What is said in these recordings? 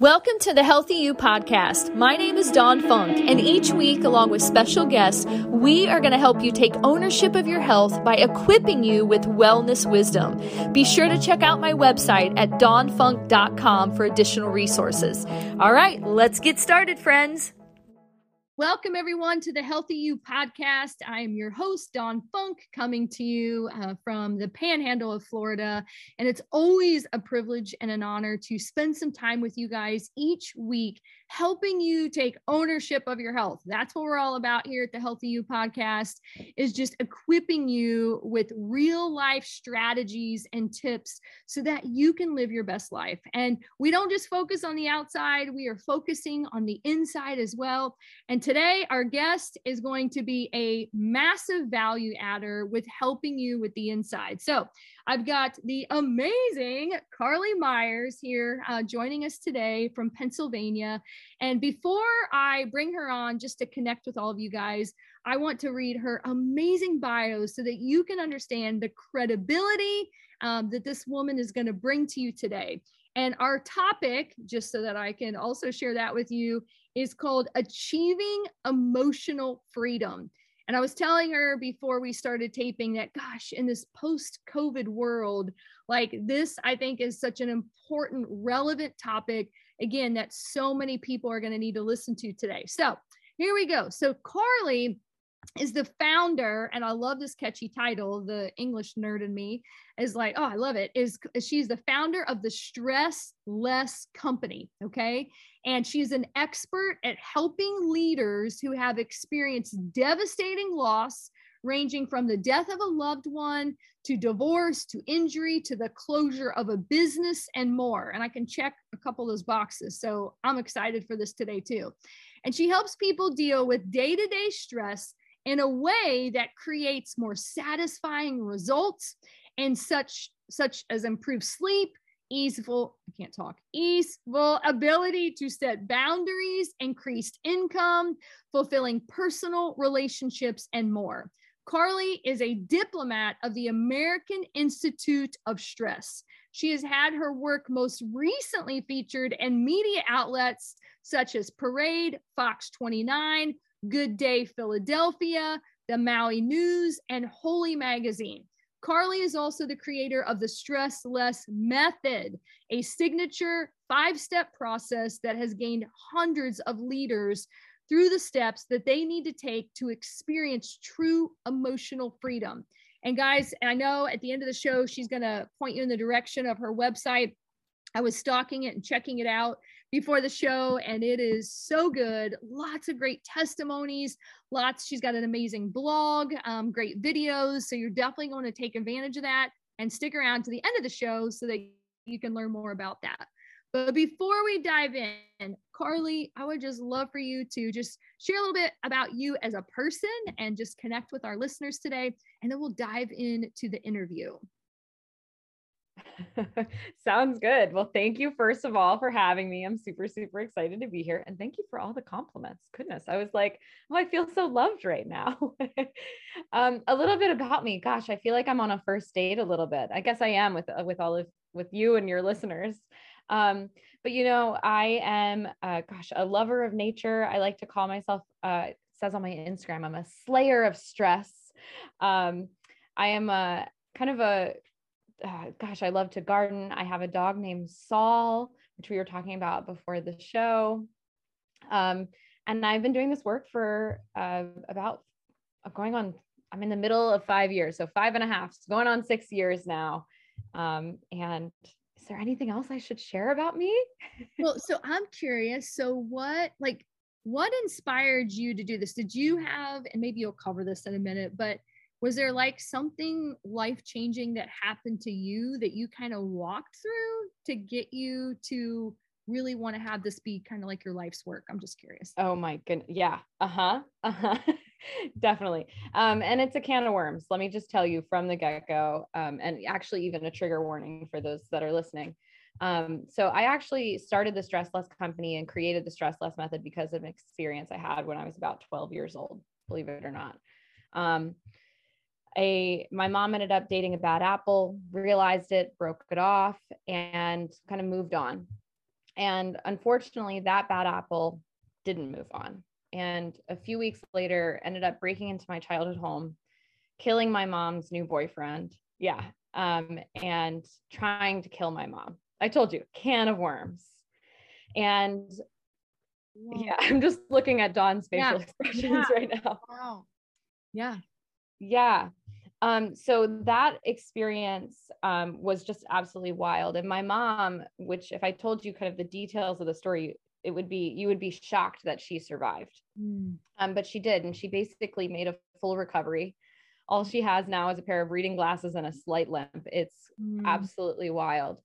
Welcome to the Healthy You podcast. My name is Dawn Funk, and each week, along with special guests, we are going to help you take ownership of your health by equipping you with wellness wisdom. Be sure to check out my website at dawnfunk.com for additional resources. All right, let's get started, friends. Welcome, everyone, to the Healthy You podcast. I am your host, Dawn Funk, coming to you uh, from the panhandle of Florida. And it's always a privilege and an honor to spend some time with you guys each week helping you take ownership of your health. That's what we're all about here at the Healthy You podcast is just equipping you with real life strategies and tips so that you can live your best life. And we don't just focus on the outside, we are focusing on the inside as well. And today our guest is going to be a massive value adder with helping you with the inside. So, I've got the amazing Carlee Myers here uh, joining us today from Pennsylvania. And before I bring her on just to connect with all of you guys, I want to read her amazing bio so that you can understand the credibility um, that this woman is going to bring to you today. And our topic, just so that I can also share that with you, is called Achieving Emotional Freedom. And I was telling her before we started taping that, gosh, in this post COVID world, like this, I think is such an important, relevant topic, again, that so many people are going to need to listen to today. So here we go. So, Carlee is the founder and i love this catchy title the english nerd in me is like oh i love it is she's the founder of the stress less company okay? And she's an expert at helping leaders who have experienced devastating loss ranging from the death of a loved one to divorce to injury to the closure of a business and more. And i can check a couple of those boxes so i'm excited for this today too. And she helps people deal with day-to-day stress in a way that creates more satisfying results and such such as improved sleep easeful i can't talk easeful ability to set boundaries increased income fulfilling personal relationships and more. Carlee is a diplomat of the american institute of stress. She has had her work most recently featured in media outlets such as parade fox 29 Good Day Philadelphia, the Maui News, and Wholly Magazine. Carlee is also the creator of the Stress Less Method, a signature five step process that has gained hundreds of leaders through the steps that they need to take to experience true emotional freedom. And guys, I know at the end of the show, she's going to point you in the direction of her website. I was stalking it and checking it out before the show, and it is so good. Lots of great testimonies. Lots. She's got an amazing blog, um, great videos. So you're definitely going to take advantage of that and stick around to the end of the show so that you can learn more about that. But before we dive in, Carlee, I would just love for you to just share a little bit about you as a person and just connect with our listeners today. And then we'll dive into the interview. Sounds good. Well, thank you, first of all, for having me. I'm super, super excited to be here. And thank you for all the compliments. Goodness, I was like, oh, I feel so loved right now. um, a little bit about me. Gosh, I feel like I'm on a first date a little bit. I guess I am with, uh, with all of, with you and your listeners. Um, but you know, I am, uh, gosh, a lover of nature. I like to call myself, uh, says on my Instagram, I'm a slayer of stress. Um, I am a kind of a uh, gosh, I love to garden. I have a dog named Saul, which we were talking about before the show. Um, and I've been doing this work for uh, about uh, going on, I'm in the middle of five years. So five and a half, going on six years now. Um, and is there anything else I should share about me? well, so I'm curious. So what, like, what inspired you to do this? Did you have, and maybe you'll cover this in a minute, but was there like something life changing that happened to you that you kind of walked through to get you to really want to have this be kind of like your life's work? I'm just curious. Oh my goodness yeah uh-huh uh-huh definitely. Um and it's a can of worms let me just tell you from the get-go um and actually even a trigger warning for those that are listening. Um so i actually started the stress less company and created the stress less method because of an experience i had when i was about 12 years old believe it or not. Um a my mom ended up dating a bad apple realized it broke it off and kind of moved on And unfortunately, that bad apple didn't move on. And a few weeks later, ended up breaking into my childhood home, killing my mom's new boyfriend. Yeah. Um, and trying to kill my mom. I told you, can of worms. And yeah, I'm just looking at Dawn's facial yeah. expressions yeah. right now. Wow. Yeah. Yeah. Um, so that experience um, was just absolutely wild. And my mom, which if I told you kind of the details of the story, it would be you would be shocked that she survived. Mm. Um, but she did, and she basically made a full recovery. All she has now is a pair of reading glasses and a slight limp. It's mm. absolutely wild.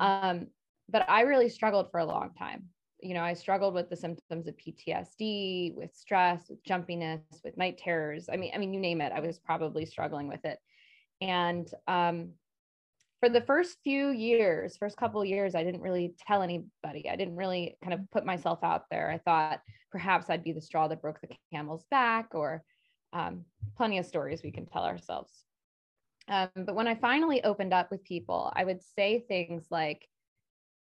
Um, but I really struggled for a long time. You know, I struggled with the symptoms of PTSD, with stress, with jumpiness, with night terrors. I mean, I mean, you name it. I was probably struggling with it. And um, for the first few years, first couple years, I didn't really tell anybody. I didn't really kind of put myself out there. I thought perhaps I'd be the straw that broke the camel's back, or um, plenty of stories we can tell ourselves. Um, but when I finally opened up with people, I would say things like,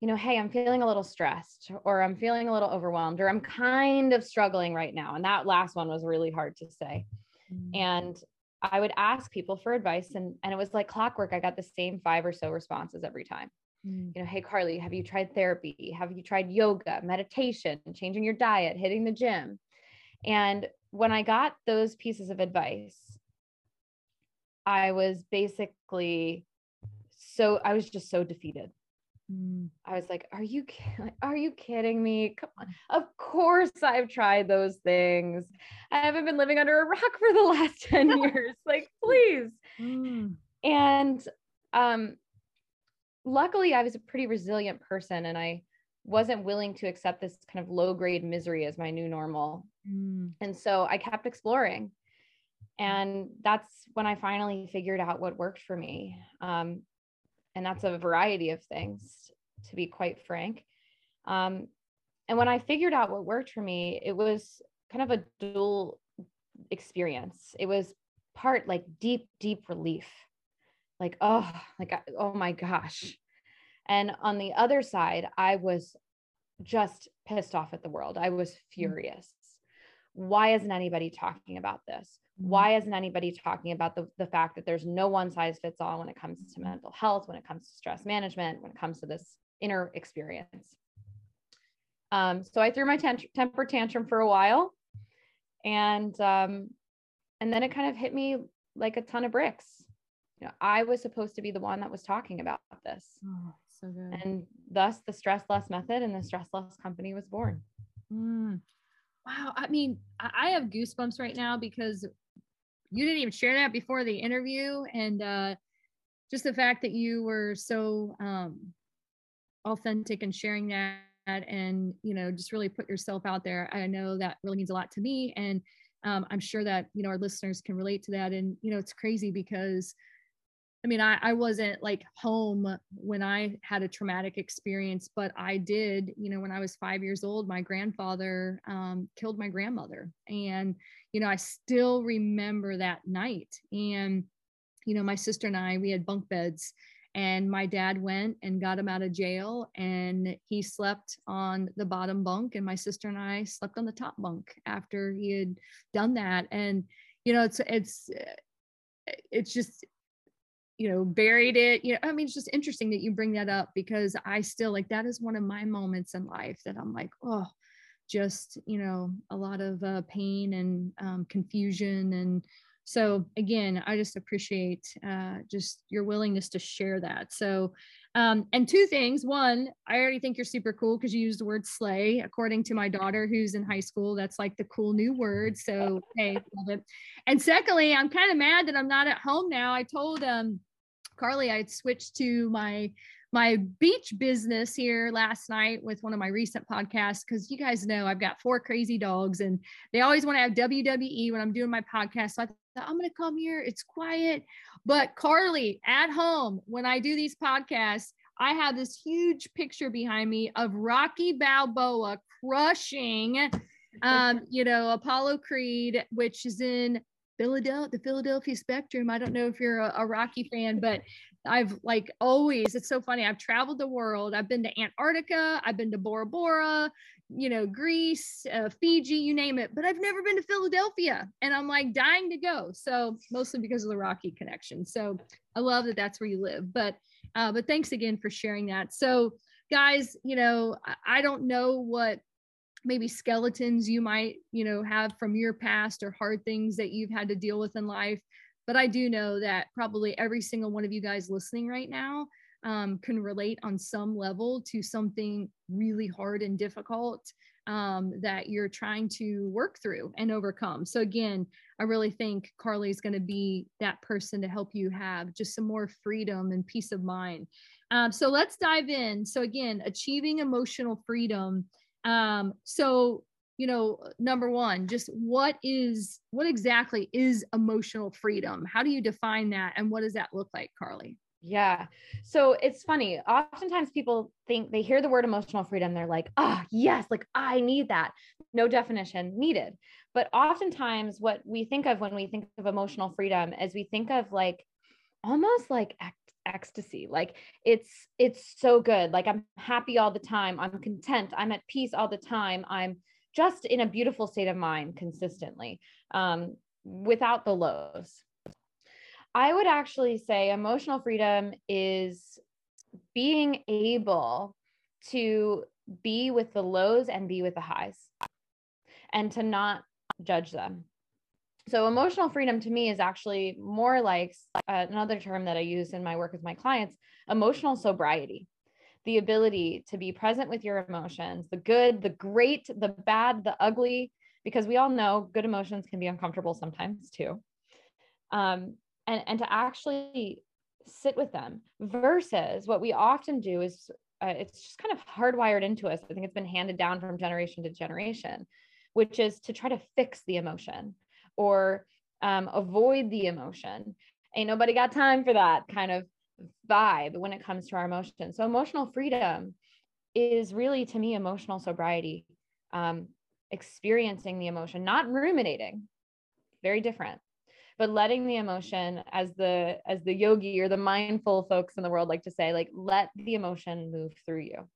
you know, hey, I'm feeling a little stressed, or I'm feeling a little overwhelmed, or I'm kind of struggling right now. And that last one was really hard to say. Mm-hmm. And I would ask people for advice and, and it was like clockwork. I got the same five or so responses every time. Mm. You know, hey, Carlee, have you tried therapy? Have you tried yoga, meditation, changing your diet, hitting the gym? And when I got those pieces of advice, I was basically so, I was just so defeated. Mm. I was like, "Are you are you kidding me? Come on. Of course I've tried those things. I haven't been living under a rock for the last 10 years. Like, please." Mm. And um luckily I was a pretty resilient person and I wasn't willing to accept this kind of low grade misery as my new normal. Mm. And so I kept exploring. And that's when I finally figured out what worked for me. Um, and that's a variety of things to be quite frank. Um, and when i figured out what worked for me it was kind of a dual experience. It was part like deep deep relief. Like oh like oh my gosh. And on the other side i was just pissed off at the world. I was mm. furious. Why isn't anybody talking about this? Mm-hmm. Why isn't anybody talking about the, the fact that there's no one size fits all when it comes to mm-hmm. mental health when it comes to stress management when it comes to this inner experience? Um, so i threw my temper tantrum for a while and um, and then it kind of hit me like a ton of bricks. You know i was supposed to be the one that was talking about this. Oh, so good. And thus the stress less method and the stress less company was born. Mm. wow i mean i have goosebumps right now because you didn't even share that before the interview. And uh, just the fact that you were so um, authentic and sharing that and you know just really put yourself out there i know that really means a lot to me. And um, i'm sure that you know our listeners can relate to that. And you know it's crazy because I mean, I, I wasn't like home when I had a traumatic experience, but I did, you know, when I was five years old, my grandfather um, killed my grandmother. And, you know, I still remember that night. And, you know, my sister and I, we had bunk beds and my dad went and got him out of jail and he slept on the bottom bunk and my sister and I slept on the top bunk after he had done that. And, you know, it's, it's, it's just you know buried it you know i mean it's just interesting that you bring that up because i still like that is one of my moments in life that i'm like oh just you know a lot of uh, pain and um, confusion. And so again i just appreciate uh, just your willingness to share that. So um, and two things. One i already think you're super cool because you used the word slay. According to my daughter who's in high school that's like the cool new word. So hey love it. And secondly i'm kind of mad that i'm not at home now. I told um Carlee, I'd switched to my my beach business here last night with one of my recent podcasts because you guys know I've got four crazy dogs and they always want to have WWE when I'm doing my podcast. So I thought I'm going to come here. It's quiet. But Carlee, at home, when I do these podcasts, I have this huge picture behind me of Rocky Balboa crushing, um, you know, Apollo Creed, which is in Philadelphia, the Philadelphia Spectrum. I don't know if you're a, a Rocky fan, but I've like always, it's so funny. I've traveled the world. I've been to Antarctica, I've been to Bora Bora, you know, Greece, uh, Fiji, you name it, but I've never been to Philadelphia and I'm like dying to go. So, mostly because of the Rocky connection. So, I love that that's where you live. But, uh, but thanks again for sharing that. So, guys, you know, I, I don't know what maybe skeletons you might, you know, have from your past or hard things that you've had to deal with in life but I do know that probably every single one of you guys listening right now um, can relate on some level to something really hard and difficult um, that you're trying to work through and overcome. So, again, I really think Carlee is going to be that person to help you have just some more freedom and peace of mind. Um, so, let's dive in. So, again, achieving emotional freedom. Um, so, you know number one just what is what exactly is emotional freedom how do you define that and what does that look like carlee yeah. So it's funny. Oftentimes people think they hear the word emotional freedom. They're like, ah, oh, yes, like I need that. No definition needed. But oftentimes what we think of when we think of emotional freedom is we think of like almost like ecstasy. Like it's, it's so good. Like I'm happy all the time. I'm content. I'm at peace all the time. I'm just in a beautiful state of mind consistently um, without the lows. I would actually say emotional freedom is being able to be with the lows and be with the highs and to not judge them. So, emotional freedom to me is actually more like uh, another term that I use in my work with my clients emotional sobriety the ability to be present with your emotions, the good, the great, the bad, the ugly, because we all know good emotions can be uncomfortable sometimes too. Um, and, and to actually sit with them versus what we often do is uh, it's just kind of hardwired into us. I think it's been handed down from generation to generation, which is to try to fix the emotion or um, avoid the emotion. Ain't nobody got time for that kind of vibe when it comes to our emotions. So emotional freedom is really to me emotional sobriety, um, experiencing the emotion, not ruminating, very different, but letting the emotion, as the as the yogi or the mindful folks in the world like to say, like let the emotion move through you.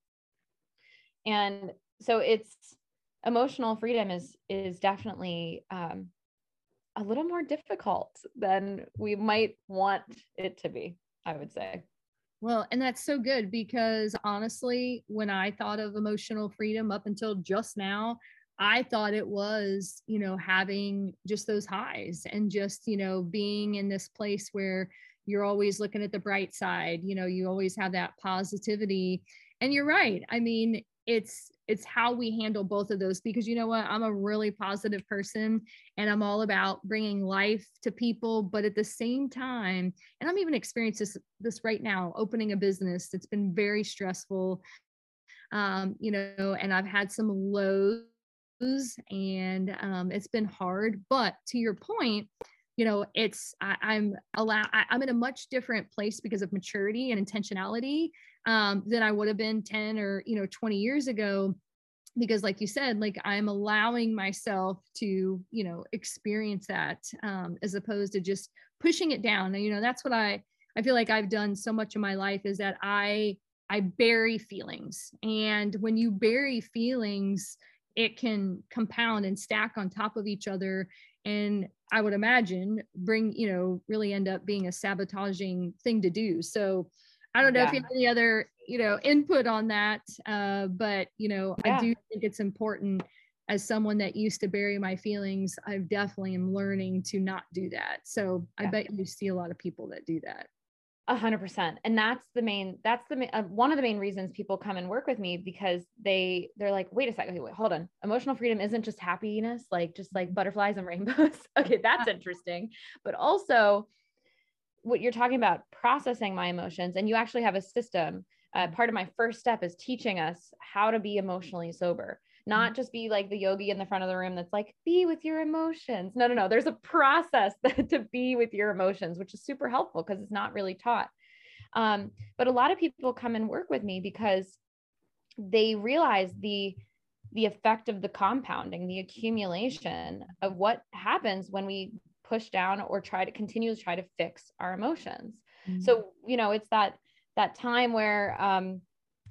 And so it's emotional freedom is is definitely um, a little more difficult than we might want it to be. I would say. Well, and that's so good because honestly, when I thought of emotional freedom up until just now, I thought it was, you know, having just those highs and just, you know, being in this place where you're always looking at the bright side, you know, you always have that positivity. And you're right. I mean, it's it's how we handle both of those because you know what? I'm a really positive person and i'm all about bringing life to people but at the same time and i'm even experiencing this, this right now opening a business that's been very stressful. Um, you know and i've had some lows and um, it's been hard but to your point you know it's I, am allow I, i'm in a much different place because of maturity and intentionality um, than I would have been 10 or, you know, 20 years ago. Because, like you said, like I'm allowing myself to, you know, experience that um, as opposed to just pushing it down. And, you know, that's what I, I feel like I've done so much of my life is that I, I bury feelings. And when you bury feelings, it can compound and stack on top of each other and i would imagine bring you know really end up being a sabotaging thing to do so I don't know yeah. if you have any other, you know, input on that. Uh, but you know, yeah. I do think it's important as someone that used to bury my feelings, I definitely am learning to not do that. So yeah. I bet you see a lot of people that do that. A hundred percent. And that's the main, that's the, uh, one of the main reasons people come and work with me because they, they're like, wait a second, wait, hold on. Emotional freedom isn't just happiness, like just like butterflies and rainbows. okay. That's interesting. But also what you're talking about processing my emotions and you actually have a system uh, part of my first step is teaching us how to be emotionally sober. Not mm-hmm. just be like the yogi in the front of the room that's like be with your emotions. No no no. There's a process that, to be with your emotions which is super helpful because it's not really taught. Um, but a lot of people come and work with me because they realize the the effect of the compounding the accumulation of what happens when we push down or try to continue to try to fix our emotions. Mm-hmm. So, you know, it's that that time where um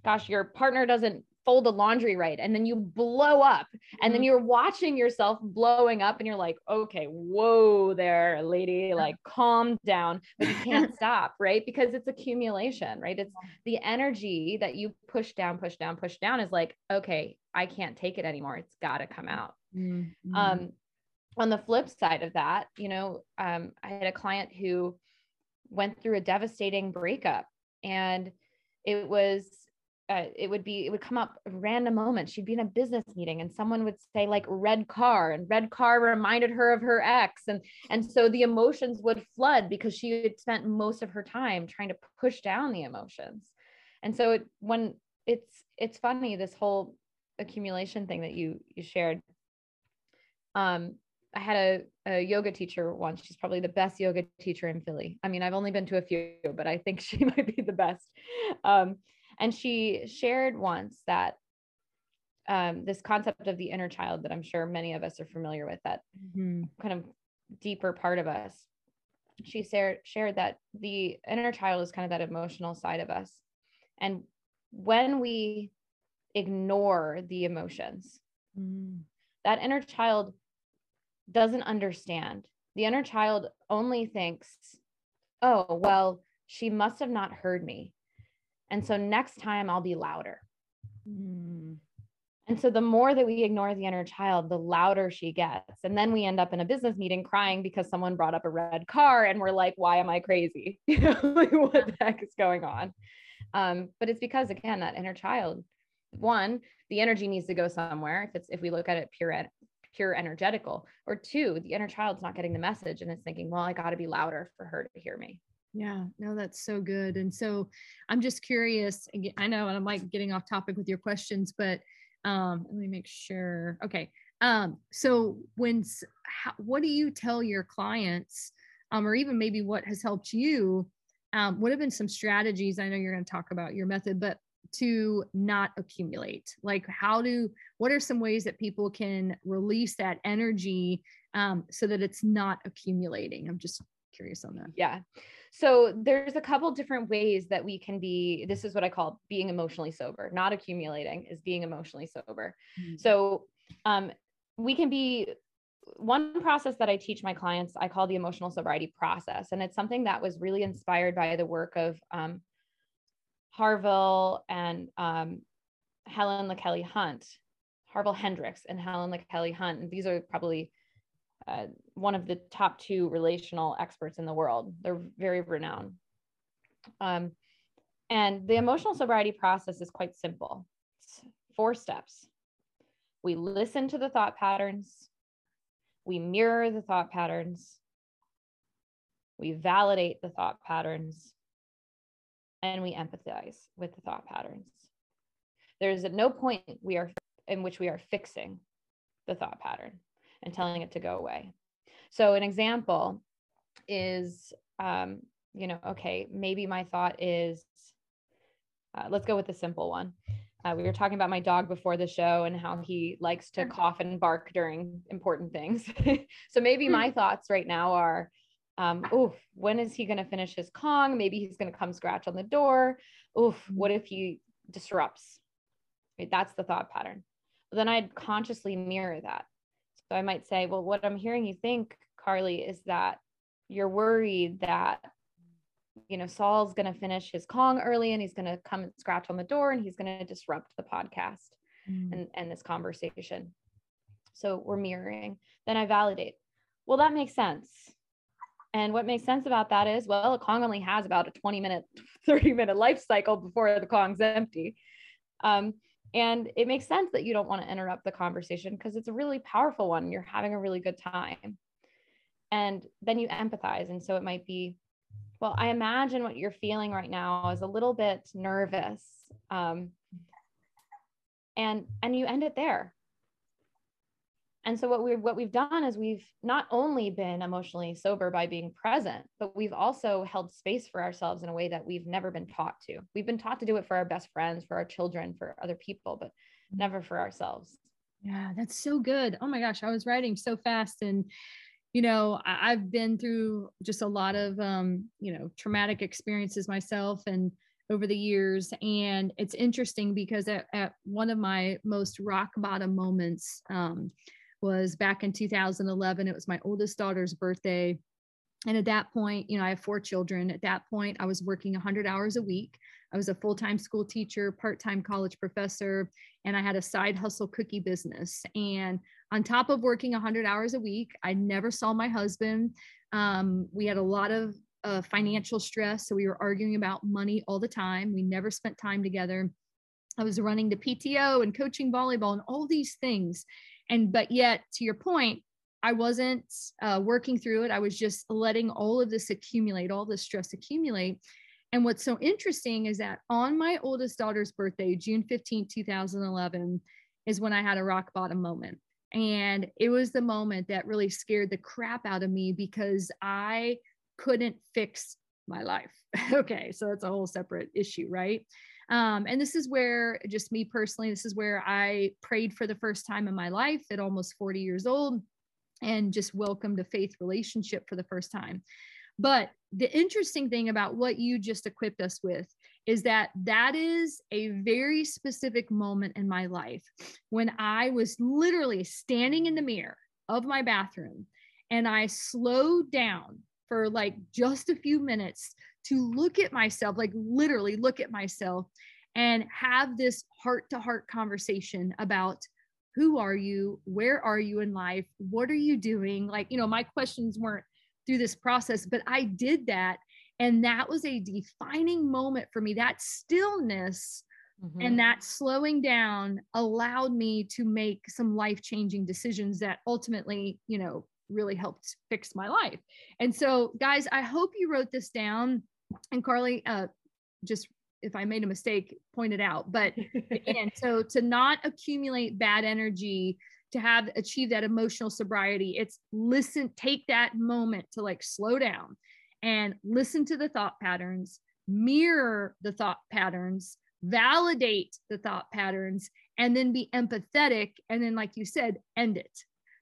gosh, your partner doesn't fold the laundry right and then you blow up and then mm-hmm. you're watching yourself blowing up and you're like okay whoa there lady like calm down but you can't stop right because it's accumulation right it's the energy that you push down push down push down is like okay i can't take it anymore it's got to come out mm-hmm. um on the flip side of that you know um i had a client who went through a devastating breakup and it was uh, it would be it would come up random moments. She'd be in a business meeting and someone would say like red car and red car reminded her of her ex. And and so the emotions would flood because she had spent most of her time trying to push down the emotions. And so it, when it's it's funny this whole accumulation thing that you you shared um I had a, a yoga teacher once. She's probably the best yoga teacher in Philly. I mean, I've only been to a few, but I think she might be the best. Um, and she shared once that um, this concept of the inner child that I'm sure many of us are familiar with, that mm-hmm. kind of deeper part of us. She shared, shared that the inner child is kind of that emotional side of us. And when we ignore the emotions, mm. that inner child doesn't understand. The inner child only thinks, oh, well, she must have not heard me. And so next time I'll be louder. Mm. And so the more that we ignore the inner child, the louder she gets. And then we end up in a business meeting crying because someone brought up a red car and we're like, why am I crazy? You know, like what the heck is going on? Um, but it's because again, that inner child, one, the energy needs to go somewhere. If it's if we look at it pure pure energetical, or two, the inner child's not getting the message and it's thinking, well, I gotta be louder for her to hear me. Yeah, no, that's so good. And so I'm just curious. I know, I'm like getting off topic with your questions, but um, let me make sure. Okay. Um, so when, how, what do you tell your clients, um, or even maybe what has helped you? Um, what have been some strategies? I know you're going to talk about your method, but to not accumulate? Like how do what are some ways that people can release that energy um, so that it's not accumulating? I'm just curious on that. Yeah. So there's a couple different ways that we can be this is what i call being emotionally sober. Not accumulating is being emotionally sober. Mm-hmm. so um, we can be one process that i teach my clients i call the emotional sobriety process. And it's something that was really inspired by the work of um, harville and um, helen lakelly hunt harville hendrix and helen lakelly hunt and these are probably uh, one of the top two relational experts in the world. They're very renowned. Um, and the emotional sobriety process is quite simple. It's four steps. We listen to the thought patterns. We mirror the thought patterns. We validate the thought patterns. And we empathize with the thought patterns. There's at no point we are in which we are fixing the thought pattern and telling it to go away. So, an example is, um, you know, okay, maybe my thought is, uh, let's go with the simple one. Uh, we were talking about my dog before the show and how he likes to cough and bark during important things. so maybe my hmm. thoughts right now are, um, oof, when is he going to finish his Kong? Maybe he's going to come scratch on the door. Oof, what if he disrupts? Right, that's the thought pattern. But then I'd consciously mirror that. So I might say, well, what I'm hearing you think, Carlee, is that you're worried that, you know, Saul's going to finish his Kong early and he's going to come and scratch on the door and he's going to disrupt the podcast mm. and, and this conversation. So we're mirroring. Then I validate. Well, that makes sense. And what makes sense about that is, well, a Kong only has about a 20 minute, 30 minute life cycle before the Kong's empty. Um, and it makes sense that you don't want to interrupt the conversation because it's a really powerful one. You're having a really good time. And then you empathize. And so it might be, well, I imagine what you're feeling right now is a little bit nervous. Um, and and you end it there and so what we've what we've done is we've not only been emotionally sober by being present, but we've also held space for ourselves in a way that we've never been taught to. We've been taught to do it for our best friends, for our children, for other people, but never for ourselves. Yeah, that's so good. Oh my gosh, I was writing so fast and you know, I, have been through just a lot of, um, you know, traumatic experiences myself and over the years. And it's interesting because at, at one of my most rock bottom moments um, was back in 2011. It was my oldest daughter's birthday. And at that point, you know, I have four children. At that point, I was working 100 hours a week. I was a full time school teacher, part time college professor, and I had a side hustle cookie business. And on top of working 100 hours a week, I never saw my husband. Um, we had a lot of uh, financial stress. So we were arguing about money all the time. We never spent time together. I was running the PTO and coaching volleyball and all these things. And, but yet, to your point, I wasn't uh, working through it. I was just letting all of this accumulate, all this stress accumulate. And what's so interesting is that on my oldest daughter's birthday, June 15, 2011, is when I had a rock bottom moment. And it was the moment that really scared the crap out of me because I couldn't fix my life. okay, so that's a whole separate issue, right? Um, and this is where, just me personally, this is where I prayed for the first time in my life at almost 40 years old and just welcomed a faith relationship for the first time. But the interesting thing about what you just equipped us with is that that is a very specific moment in my life when I was literally standing in the mirror of my bathroom and I slowed down for like just a few minutes to look at myself, like literally look at myself and have this heart to heart conversation about who are you? Where are you in life? What are you doing? Like, you know, my questions weren't through this process, but I did that. And that was a defining moment for me. That stillness mm-hmm. and that slowing down allowed me to make some life changing decisions that ultimately, you know, really helped fix my life. And so, guys, I hope you wrote this down. And Carlee, uh, just if I made a mistake, point it out. But again, so to not accumulate bad energy, to have achieve that emotional sobriety, it's listen, take that moment to like slow down and listen to the thought patterns, mirror the thought patterns, validate the thought patterns, and then be empathetic. And then, like you said, end it.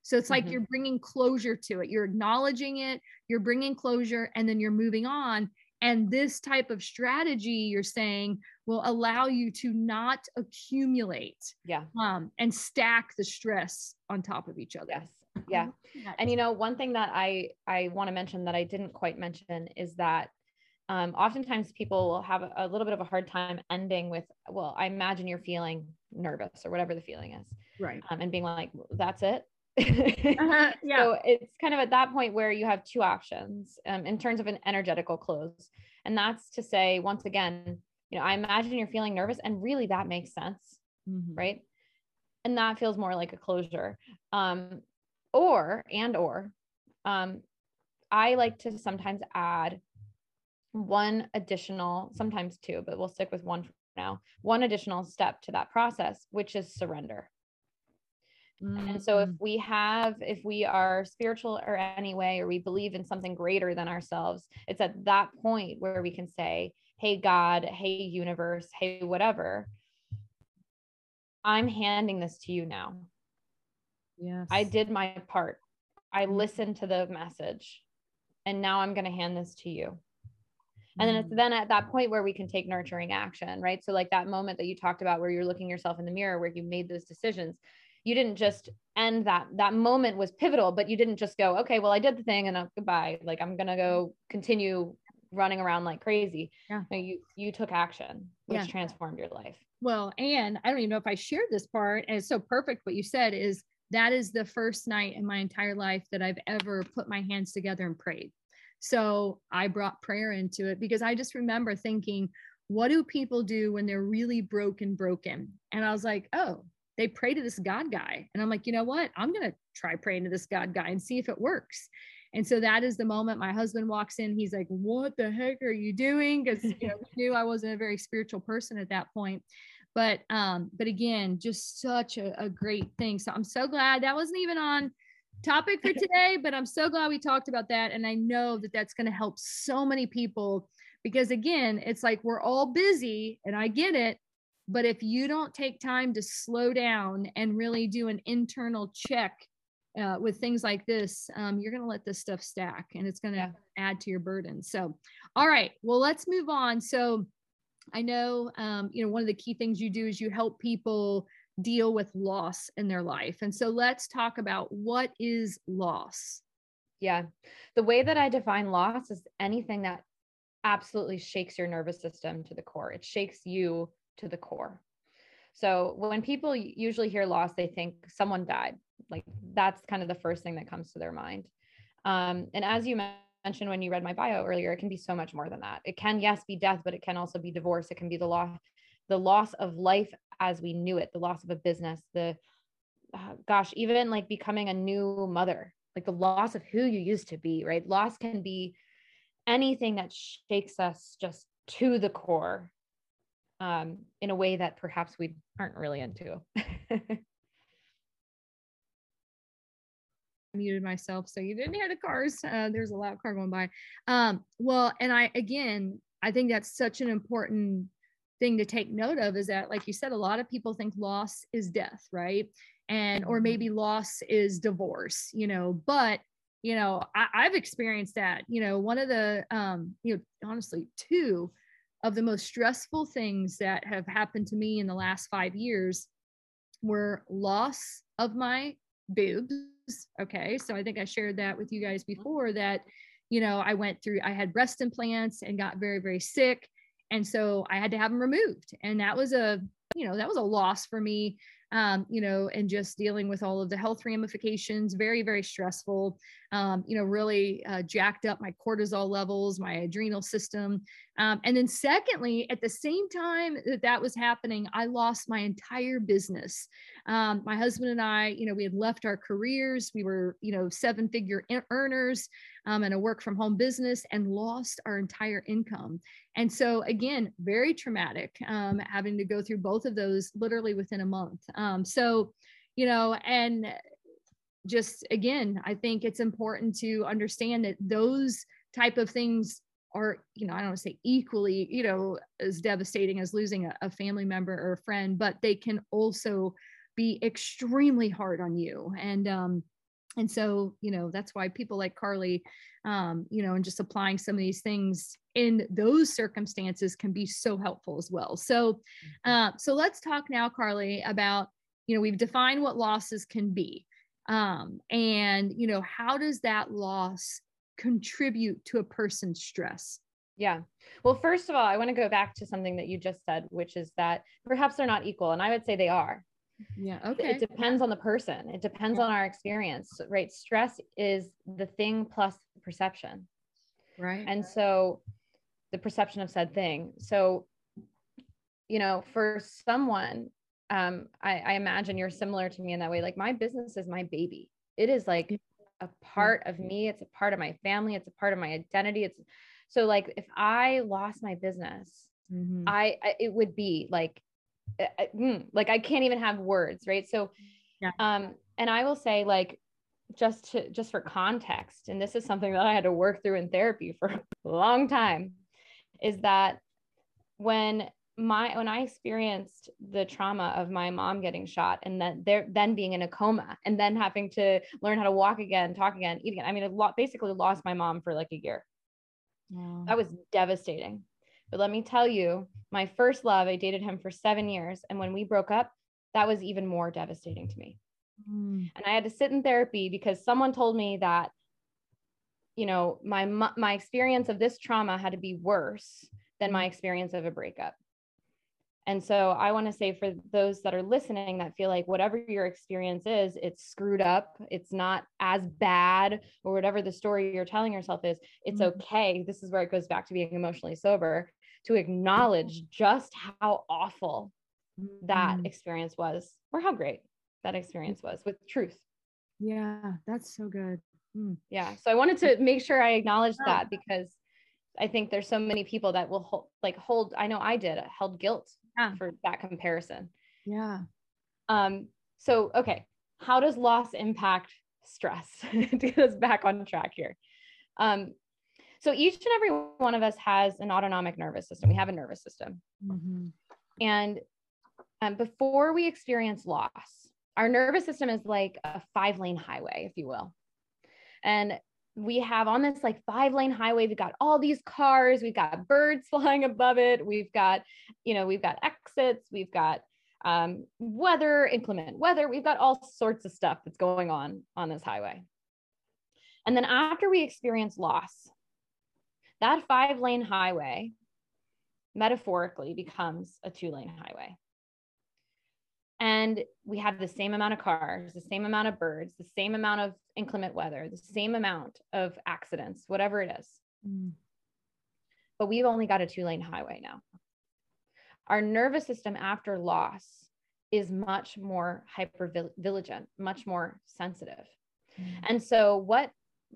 So it's like mm-hmm. you're bringing closure to it. You're acknowledging it, you're bringing closure, and then you're moving on. And this type of strategy you're saying will allow you to not accumulate yeah. um, and stack the stress on top of each other. Yes. Yeah. And you know, one thing that I I want to mention that I didn't quite mention is that um, oftentimes people will have a, little bit of a hard time ending with, well, I imagine you're feeling nervous or whatever the feeling is. Right. Um, and being like, that's it uh-huh, yeah. So it's kind of at that point where you have two options um, in terms of an energetical close. And that's to say, once again, you know, I imagine you're feeling nervous and really that makes sense. Mm-hmm. Right. And that feels more like a closure. Um, or, and, or, um, I like to sometimes add one additional, sometimes two, but we'll stick with one for now, one additional step to that process, which is surrender. Mm-hmm. And so if we have, if we are spiritual or any way, or we believe in something greater than ourselves, it's at that point where we can say, Hey, God, hey, universe, hey, whatever, I'm handing this to you now. Yes. I did my part. I mm. listened to the message and now I'm going to hand this to you. And then it's mm. then at that point where we can take nurturing action, right? So like that moment that you talked about where you're looking yourself in the mirror where you made those decisions, you didn't just end that that moment was pivotal but you didn't just go okay well i did the thing and uh, goodbye. Like i'm gonna go continue running around like crazy. Yeah. No, you you took action which yeah. transformed your life. Well and i don't even know if i shared this part and it's so perfect what you said is that is the first night in my entire life that i've ever put my hands together and prayed. So i brought prayer into it because i just remember thinking what do people do when they're really broken broken? And i was like oh they pray to this God guy. And I'm like, you know what? I'm going to try praying to this God guy and see if it works. And so that is the moment my husband walks in. He's like, What the heck are you doing? Because you know, knew I wasn't a very spiritual person at that point. But um, but again, just such a, a great thing. So I'm so glad that wasn't even on topic for today, but I'm so glad we talked about that. And I know that that's going to help so many people because again, it's like we're all busy and I get it, but if you don't take time to slow down and really do an internal check uh, with things like this, um, you're going to let this stuff stack and it's going to yeah. add to your burden. So, all right, well, let's move on. So, I know, um, you know, one of the key things you do is you help people deal with loss in their life. And so, let's talk about what is loss. Yeah. The way that I define loss is anything that absolutely shakes your nervous system to the core, it shakes you to the core. So when people usually hear loss, they think someone died. Like that's kind of the first thing that comes to their mind. Um, and as you mentioned when you read my bio earlier, it can be so much more than that. It can, yes, be death, but it can also be divorce. It can be the loss, the loss of life as we knew it, the loss of a business, the uh, gosh, even like becoming a new mother, like the loss of who you used to be, right? Loss can be anything that shakes us just to the core um, in a way that perhaps we aren't really into. muted myself so you didn't hear the cars. Uh, there's a loud car going by. Um, well and i again i think that's such an important thing to take note of is that like you said a lot of people think loss is death right? And or mm-hmm. maybe loss is divorce you know? But you know I, have experienced that. You know one of the um you know honestly two of the most stressful things that have happened to me in the last five years were loss of my boobs okay? So i think i shared that with you guys mm-hmm. before that you know i went through i had breast implants and got very very sick and so i had to have them removed and that was a you know that was a loss for me um, you know, and just dealing with all of the health ramifications, very, very stressful, um, you know, really uh, jacked up my cortisol levels, my adrenal system. Um, and then, secondly, at the same time that that was happening, I lost my entire business. Um, my husband and I, you know, we had left our careers, we were, you know, seven figure earners um, and a work from home business and lost our entire income. And so, again, very traumatic um, having to go through both of those literally within a month. Um, so, you know, and just again, I think it's important to understand that those type of things are, you know, I don't want to say equally, you know, as devastating as losing a, a family member or a friend, but they can also be extremely hard on you. And, um, and so you know that's why people like carlee um, you know and just applying some of these things in those circumstances can be so helpful as well so mm-hmm. uh, so let's talk now carlee about you know we've defined what losses can be um, and you know how does that loss contribute to a person's stress yeah. Well, first of all, I want to go back to something that you just said, which is that perhaps they're not equal. And I would say they are. Yeah. Okay. It depends on the person. It depends yeah. on our experience, right? Stress is the thing plus perception. Right. And so the perception of said thing. So, you know, for someone, um, I, I imagine you're similar to me in that way. Like my business is my baby. It is like a part of me. It's a part of my family. It's a part of my identity. It's so like if I lost my business, mm-hmm. I, I it would be like uh, mm, like I can't even have words, right? So, yeah. um, and I will say, like, just to just for context, and this is something that I had to work through in therapy for a long time, is that when my when I experienced the trauma of my mom getting shot and then there then being in a coma and then having to learn how to walk again, talk again, eat again. I mean, lo- basically lost my mom for like a year. Wow. That was devastating. But let me tell you, my first love, I dated him for seven years. And when we broke up, that was even more devastating to me. Mm. And I had to sit in therapy because someone told me that, you know, my my experience of this trauma had to be worse than my experience of a breakup. And so I want to say for those that are listening that feel like whatever your experience is, it's screwed up, it's not as bad, or whatever the story you're telling yourself is, it's mm-hmm. okay. This is where it goes back to being emotionally sober to acknowledge just how awful that mm. experience was or how great that experience was with truth. Yeah, that's so good. Mm. Yeah. So I wanted to make sure I acknowledged that because I think there's so many people that will hold, like hold, I know I did, held guilt yeah. for that comparison. Yeah. Um, so, okay. How does loss impact stress? to get us back on track here. Um, so each and every one of us has an autonomic nervous system. We have a nervous system. Mm-hmm. And um, before we experience loss, our nervous system is like a five lane highway, if you will. And we have on this like five lane highway, we've got all these cars, we've got birds flying above it, we've got, you know, we've got exits, we've got um, weather, inclement weather, we've got all sorts of stuff that's going on on this highway. And then after we experience loss, that five lane highway metaphorically becomes a two lane highway. And we have the same amount of cars, the same amount of birds, the same amount of inclement weather, the same amount of accidents, whatever it is. Mm. But we've only got a two lane highway now. Our nervous system after loss is much more hyper vigilant, much more sensitive. Mm. And so, what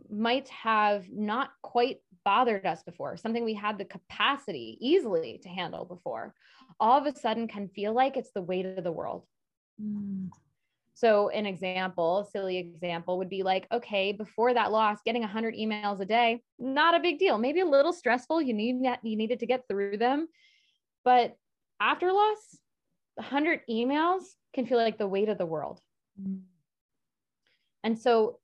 might have not quite bothered us before, something we had the capacity easily to handle before, all of a sudden can feel like it's the weight of the world. Mm. So, an example, silly example would be like, okay, before that loss, getting 100 emails a day, not a big deal. Maybe a little stressful. You need you needed to get through them, but after loss, 100 emails can feel like the weight of the world. Mm. And so,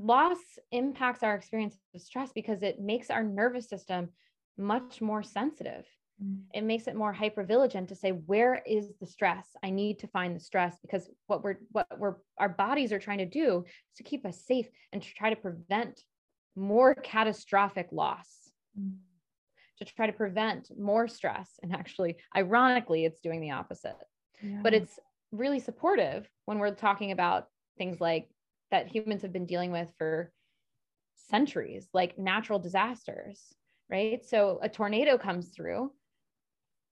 loss impacts our experience of stress because it makes our nervous system much more sensitive. Mm. It makes it more hyper vigilant to say, where is the stress? I need to find the stress because what we're what we're our bodies are trying to do is to keep us safe and to try to prevent more catastrophic loss. Mm. To try to prevent more stress. And actually, ironically, it's doing the opposite. Yeah. But it's really supportive when we're talking about things like that humans have been dealing with for centuries, like natural disasters, right? So a tornado comes through.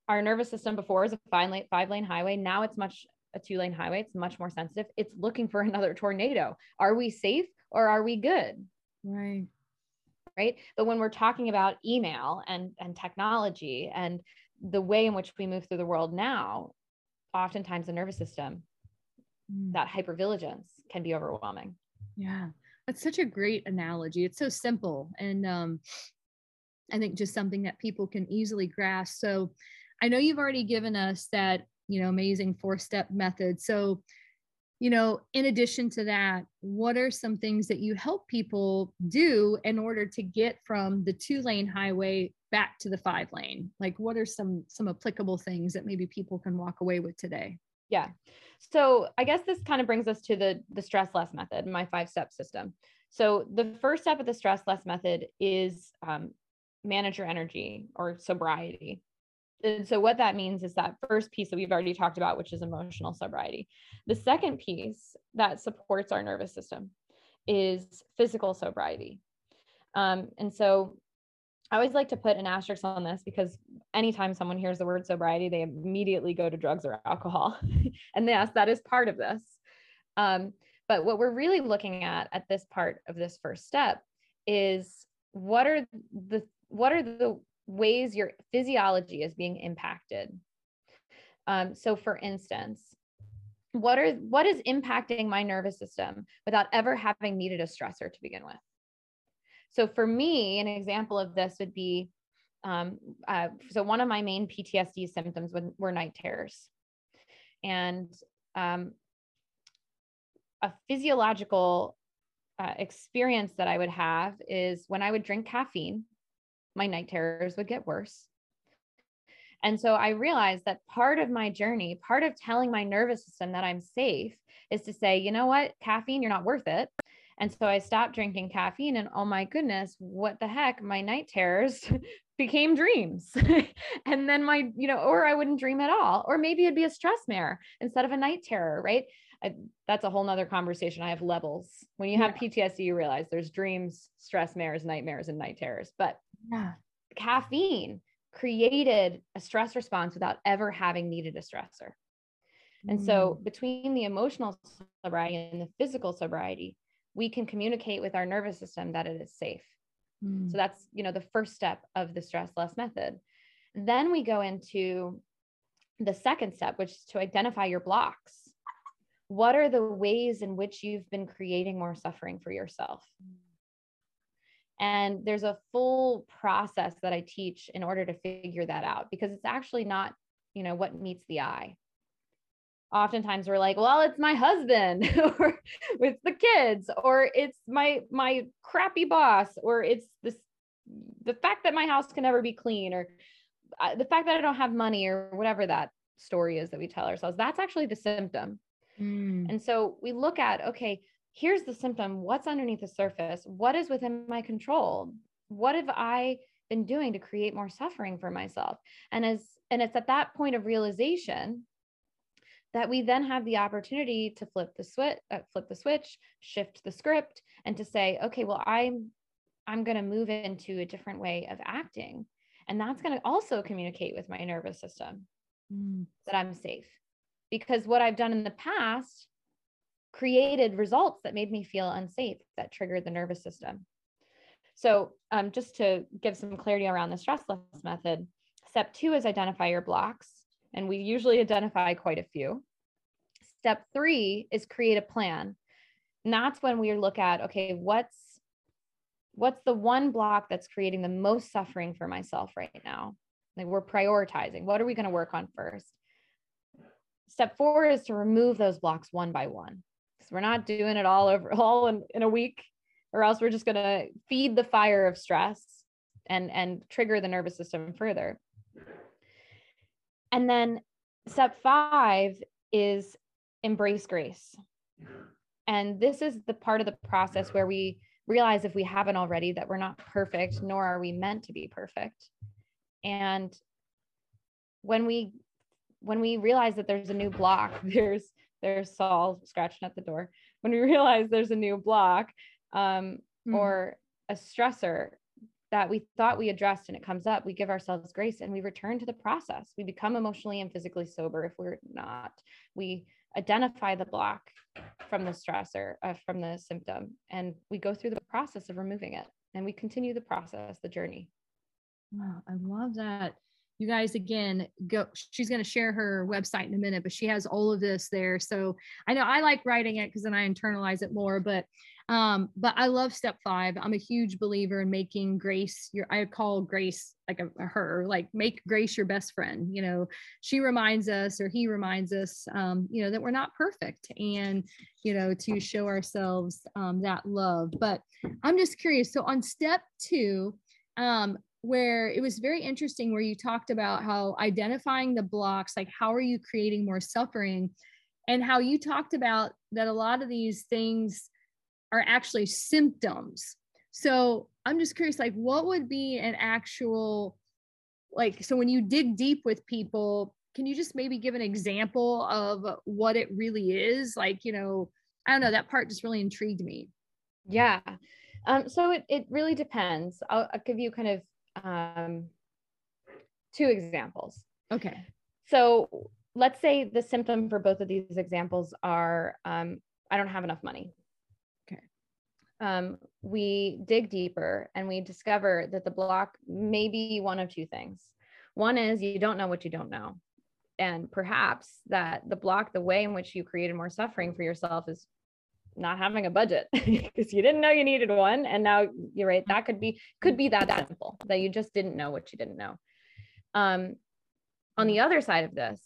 Our nervous system before is a five lane, five lane highway. Now it's much a two lane highway. It's much more sensitive. It's looking for another tornado. Are we safe or are we good? Right. Right. But when we're talking about email and, and technology and the way in which we move through the world now, oftentimes the nervous system mm. that hypervigilance can be overwhelming. Yeah, that's such a great analogy. It's so simple. And um, I think just something that people can easily grasp. So I know you've already given us that, you know, amazing four step method. So, you know, in addition to that, what are some things that you help people do in order to get from the two lane highway back to the five lane? Like what are some some applicable things that maybe people can walk away with today? Yeah. So I guess this kind of brings us to the the stress less method, my five step system. So the first step of the stress less method is um, manage your energy or sobriety. And so what that means is that first piece that we've already talked about, which is emotional sobriety. The second piece that supports our nervous system is physical sobriety. Um, and so I always like to put an asterisk on this because anytime someone hears the word sobriety, they immediately go to drugs or alcohol. and yes, that is part of this. Um, but what we're really looking at at this part of this first step is what are the what are the ways your physiology is being impacted. Um, so, for instance, what are what is impacting my nervous system without ever having needed a stressor to begin with? So for me, an example of this would be um, uh, so one of my main PTSD symptoms were night terrors. And um, a physiological uh, experience that I would have is when I would drink caffeine, my night terrors would get worse. And so I realized that part of my journey, part of telling my nervous system that I'm safe is to say, you know what, caffeine, you're not worth it. And so I stopped drinking caffeine and oh my goodness, what the heck? My night terrors became dreams. and then my, you know, or I wouldn't dream at all. Or maybe it'd be a stress mare instead of a night terror, right? I, that's a whole nother conversation. I have levels. When you have yeah. PTSD, you realize there's dreams, stress mares, nightmares, and night terrors. But yeah. caffeine created a stress response without ever having needed a stressor. And so mm. between the emotional sobriety and the physical sobriety, we can communicate with our nervous system that it is safe. Mm. So that's, you know, the first step of the stress less method. Then we go into the second step, which is to identify your blocks. What are the ways in which you've been creating more suffering for yourself? And there's a full process that I teach in order to figure that out because it's actually not, you know, what meets the eye. Oftentimes we're like, well, it's my husband or it's the kids or it's my my crappy boss or it's this the fact that my house can never be clean or uh, the fact that I don't have money or whatever that story is that we tell ourselves. That's actually the symptom. Mm. And so we look at, okay, here's the symptom. What's underneath the surface? What is within my control? What have I been doing to create more suffering for myself? And as and it's at that point of realization that we then have the opportunity to flip the switch, uh, flip the switch, shift the script, and to say, okay, well, I'm I'm going to move into a different way of acting, and that's going to also communicate with my nervous system mm. that I'm safe, because what I've done in the past created results that made me feel unsafe that triggered the nervous system. So, um, just to give some clarity around the stress less method, step two is identify your blocks. And we usually identify quite a few. Step three is create a plan. And that's when we look at, okay, what's what's the one block that's creating the most suffering for myself right now? Like we're prioritizing. What are we going to work on first? Step four is to remove those blocks one by one because we're not doing it all over all in, in a week or else we're just going to feed the fire of stress and and trigger the nervous system further and then step 5 is embrace grace and this is the part of the process where we realize if we haven't already that we're not perfect nor are we meant to be perfect and when we when we realize that there's a new block there's there's Saul scratching at the door. When we realize there's a new block um, mm. or a stressor that we thought we addressed and it comes up, we give ourselves grace and we return to the process. We become emotionally and physically sober if we're not. We identify the block from the stressor, uh, from the symptom, and we go through the process of removing it and we continue the process, the journey. Wow, I love that you guys again go she's going to share her website in a minute but she has all of this there. So i know i like writing it because then i internalize it more but um but i love step five. I'm a huge believer in making grace your i call grace like a, a her like make grace your best friend you know? She reminds us or he reminds us um you know that we're not perfect and you know to show ourselves um that love. But i'm just curious so on step two um where it was very interesting where you talked about how identifying the blocks like how are you creating more suffering? And how you talked about that a lot of these things are actually symptoms. So i'm just curious like what would be an actual like so when you dig deep with people can you just maybe give an example of what it really is? Like you know i don't know that part just really intrigued me. Yeah. Um, so it, it really depends. I'll, I'll give you kind of um, two examples. Okay. So let's say the symptom for both of these examples are um, I don't have enough money. Okay. Um, we dig deeper and we discover that the block may be one of two things. One is you don't know what you don't know. And perhaps that the block, the way in which you created more suffering for yourself is not having a budget because you didn't know you needed one and now you're right that could be could be that simple that you just didn't know what you didn't know um on the other side of this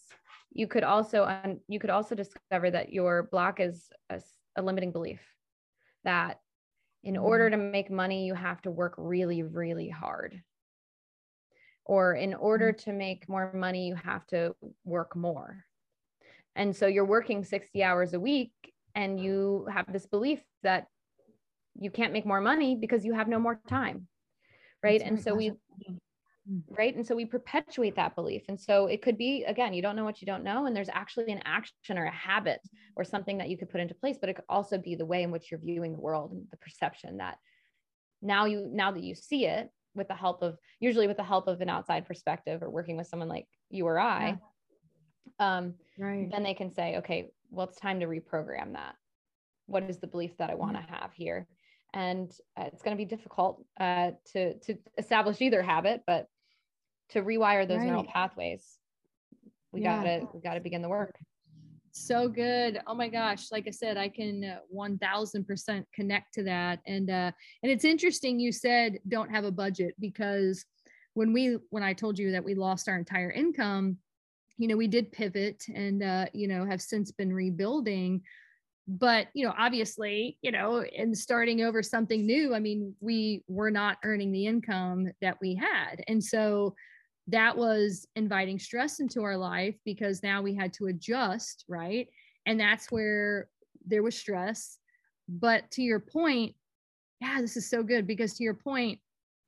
you could also um, you could also discover that your block is a, a limiting belief that in order mm-hmm. to make money you have to work really really hard or in order mm-hmm. to make more money you have to work more and so you're working 60 hours a week and you have this belief that you can't make more money because you have no more time right That's and so we right and so we perpetuate that belief and so it could be again you don't know what you don't know and there's actually an action or a habit or something that you could put into place but it could also be the way in which you're viewing the world and the perception that now you now that you see it with the help of usually with the help of an outside perspective or working with someone like you or i yeah. um right. then they can say okay well, it's time to reprogram that. What is the belief that I want to have here? And uh, it's going to be difficult uh, to to establish either habit, but to rewire those right. neural pathways, we yeah. gotta we gotta begin the work. So good. Oh my gosh! Like I said, I can uh, one thousand percent connect to that. And uh, and it's interesting you said don't have a budget because when we when I told you that we lost our entire income you know, we did pivot and, uh, you know, have since been rebuilding. But, you know, obviously, you know, in starting over something new, I mean, we were not earning the income that we had. And so that was inviting stress into our life because now we had to adjust, right? And that's where there was stress. But to your point, yeah, this is so good because to your point,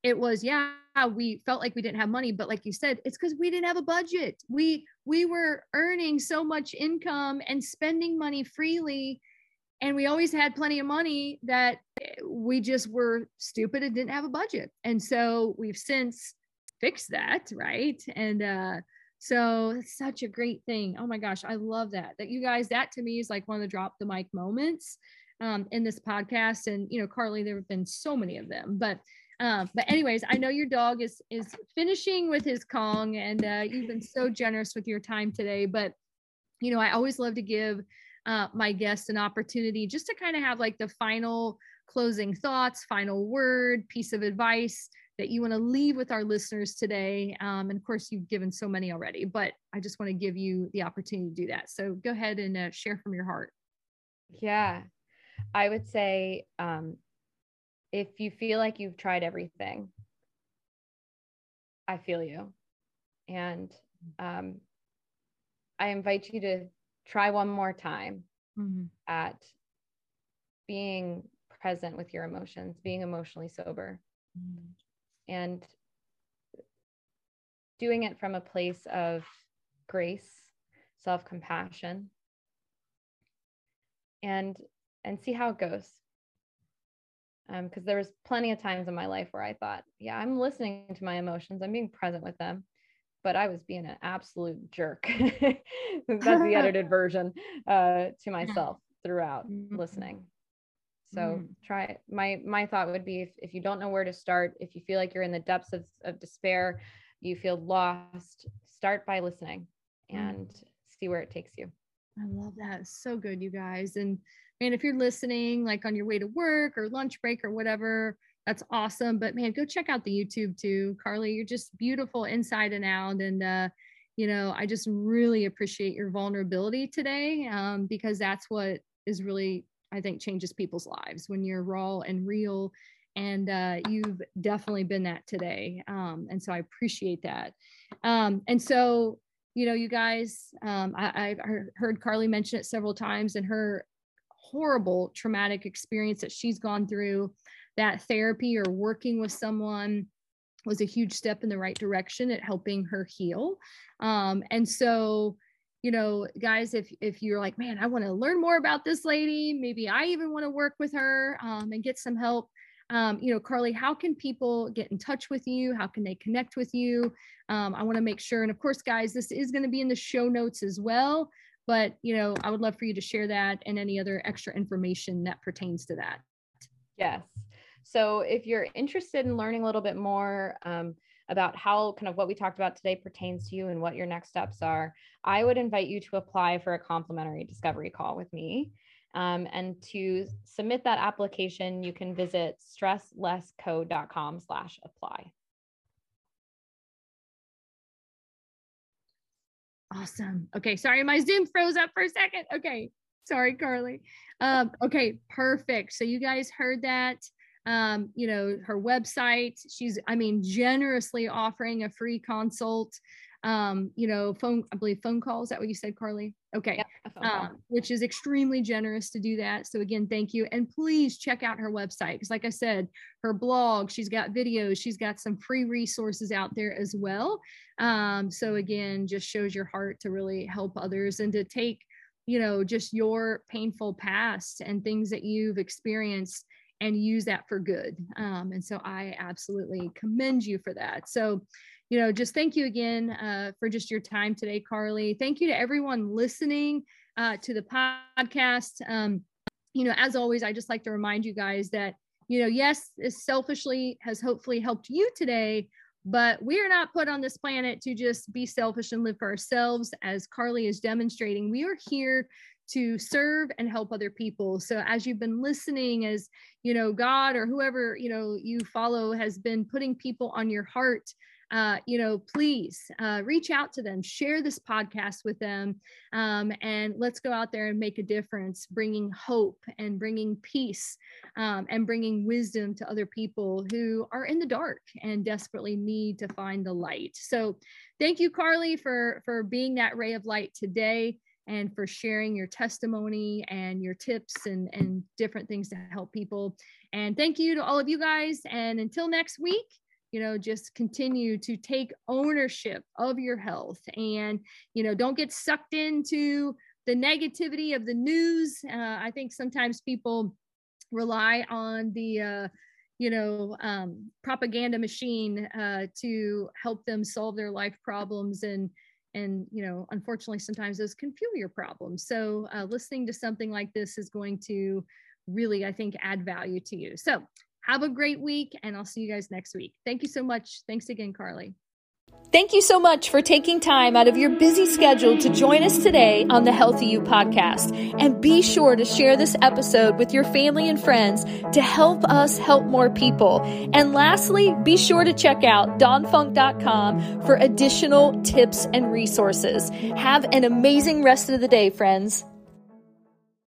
it was, yeah, we felt like we didn't have money but like you said it's because we didn't have a budget. We we were earning so much income and spending money freely and we always had plenty of money that we just were stupid and didn't have a budget. And so we've since fixed that right? And uh so it's such a great thing. Oh my gosh i love that that you guys that to me is like one of the drop the mic moments um, in this podcast. And you know carlee there have been so many of them but um, but anyways, I know your dog is is finishing with his Kong, and uh, you've been so generous with your time today. But you know, I always love to give uh, my guests an opportunity just to kind of have like the final closing thoughts, final word, piece of advice that you want to leave with our listeners today. Um, and of course, you've given so many already, but I just want to give you the opportunity to do that. So go ahead and uh, share from your heart. Yeah, I would say um, if you feel like you've tried everything, I feel you. And um, I invite you to try one more time mm-hmm. at being present with your emotions, being emotionally sober, mm-hmm. and doing it from a place of grace, self compassion, and and see how it goes because um, there was plenty of times in my life where I thought, yeah, I'm listening to my emotions, I'm being present with them, but I was being an absolute jerk. That's the edited version uh, to myself throughout mm-hmm. listening. So mm. try it. My my thought would be if, if you don't know where to start, if you feel like you're in the depths of, of despair, you feel lost, start by listening mm. and mm. see where it takes you. I love that. So good, you guys. And man, if you're listening like on your way to work or lunch break or whatever, that's awesome. But man, go check out the YouTube too. Carlee, you're just beautiful inside and out. And, uh, you know, I just really appreciate your vulnerability today um, because that's what is really, I think, changes people's lives when you're raw and real. And uh, you've definitely been that today. Um, and so I appreciate that. Um, and so, you know, you guys, um, I, I heard Carlee mention it several times in her horrible traumatic experience that she's gone through, that therapy or working with someone was a huge step in the right direction at helping her heal. Um, and so, you know, guys, if if you're like, man, I want to learn more about this lady, maybe I even want to work with her um, and get some help. Um, you know, Carlee, how can people get in touch with you? How can they connect with you? Um, I want to make sure, and of course, guys, this is going to be in the show notes as well but you know i would love for you to share that and any other extra information that pertains to that. Yes. So if you're interested in learning a little bit more um, about how kind of what we talked about today pertains to you and what your next steps are i would invite you to apply for a complimentary discovery call with me. Um, and to submit that application you can visit stresslessco.com slash apply Awesome. Okay. Sorry, my Zoom froze up for a second. Okay. Sorry, Carlee. Um, okay, perfect. So you guys heard that. Um, you know, her website. She's, I mean, generously offering a free consult. Um, you know, phone, I believe phone calls. Is that what you said, Carlee? Okay. um, which is extremely generous to do that. So again, thank you. And please check out her website. Because like I said, her blog, she's got videos, she's got some free resources out there as well. Um, so again, just shows your heart to really help others and to take, you know, just your painful past and things that you've experienced and use that for good. Um, and so I absolutely commend you for that. So, you know, just thank you again uh, for just your time today, Carlee. Thank you to everyone listening uh, to the podcast. Um, you know, as always, I just like to remind you guys that, you know, yes, this selfishly has hopefully helped you today, but we are not put on this planet to just be selfish and live for ourselves. As Carlee is demonstrating, we are here to serve and help other people. So as you've been listening, as you know, God or whoever you know you follow has been putting people on your heart uh, you know, please uh, reach out to them, share this podcast with them, um, and let's go out there and make a difference, bringing hope and bringing peace um, and bringing wisdom to other people who are in the dark and desperately need to find the light. So, thank you, Carlee, for for being that ray of light today and for sharing your testimony and your tips and, and different things to help people. And thank you to all of you guys. And until next week, you know, just continue to take ownership of your health and, you know, don't get sucked into the negativity of the news. Uh, I think sometimes people rely on the, uh, you know, um, propaganda machine uh, to help them solve their life problems and and you know unfortunately sometimes those can fuel your problems so uh, listening to something like this is going to really i think add value to you so have a great week and i'll see you guys next week thank you so much thanks again carlee Thank you so much for taking time out of your busy schedule to join us today on the HealthyU podcast. And be sure to share this episode with your family and friends to help us help more people. And lastly, be sure to check out dawnfunk.com for additional tips and resources. Have an amazing rest of the day, friends.